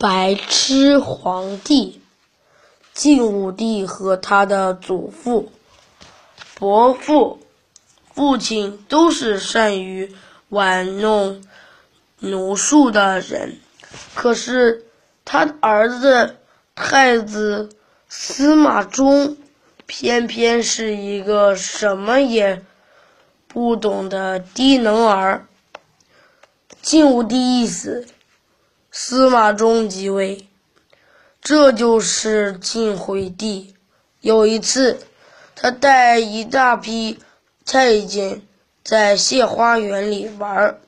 白痴皇帝晋武帝和他的祖父、伯父、父亲都是善于玩弄奴术的人，可是他的儿子太子司马衷偏偏是一个什么也不懂的低能儿。晋武帝一死。司马衷即位，这就是晋惠帝。有一次，他带一大批太监在谢花园里玩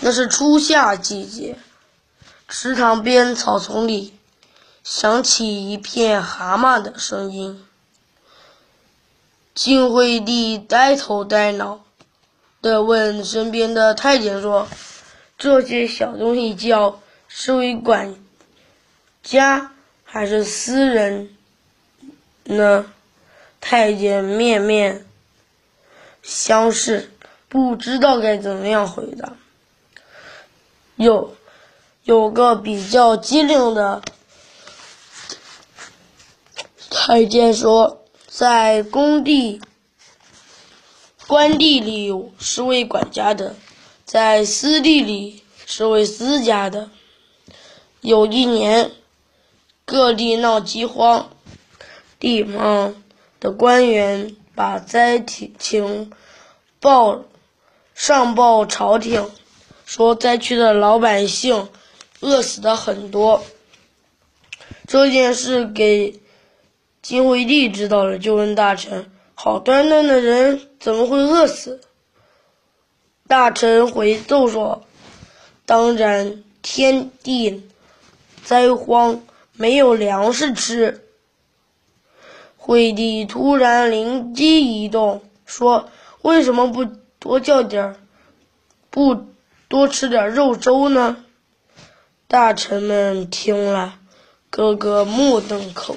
那是初夏季节，池塘边草丛里响起一片蛤蟆的声音。晋惠帝呆头呆脑地问身边的太监说。这些小东西叫是为管家还是私人呢？太监面面相视，不知道该怎么样回答。有有个比较机灵的太监说，在工地、官地里是为管家的。在私地里是为私家的。有一年，各地闹饥荒，地方的官员把灾情报上报朝廷，说灾区的老百姓饿死的很多。这件事给晋惠帝知道了，就问大臣：“好端端的人怎么会饿死？”大臣回奏说：“当然，天地灾荒，没有粮食吃。”惠帝突然灵机一动，说：“为什么不多叫点儿，不多吃点肉粥呢？”大臣们听了，个个目瞪口。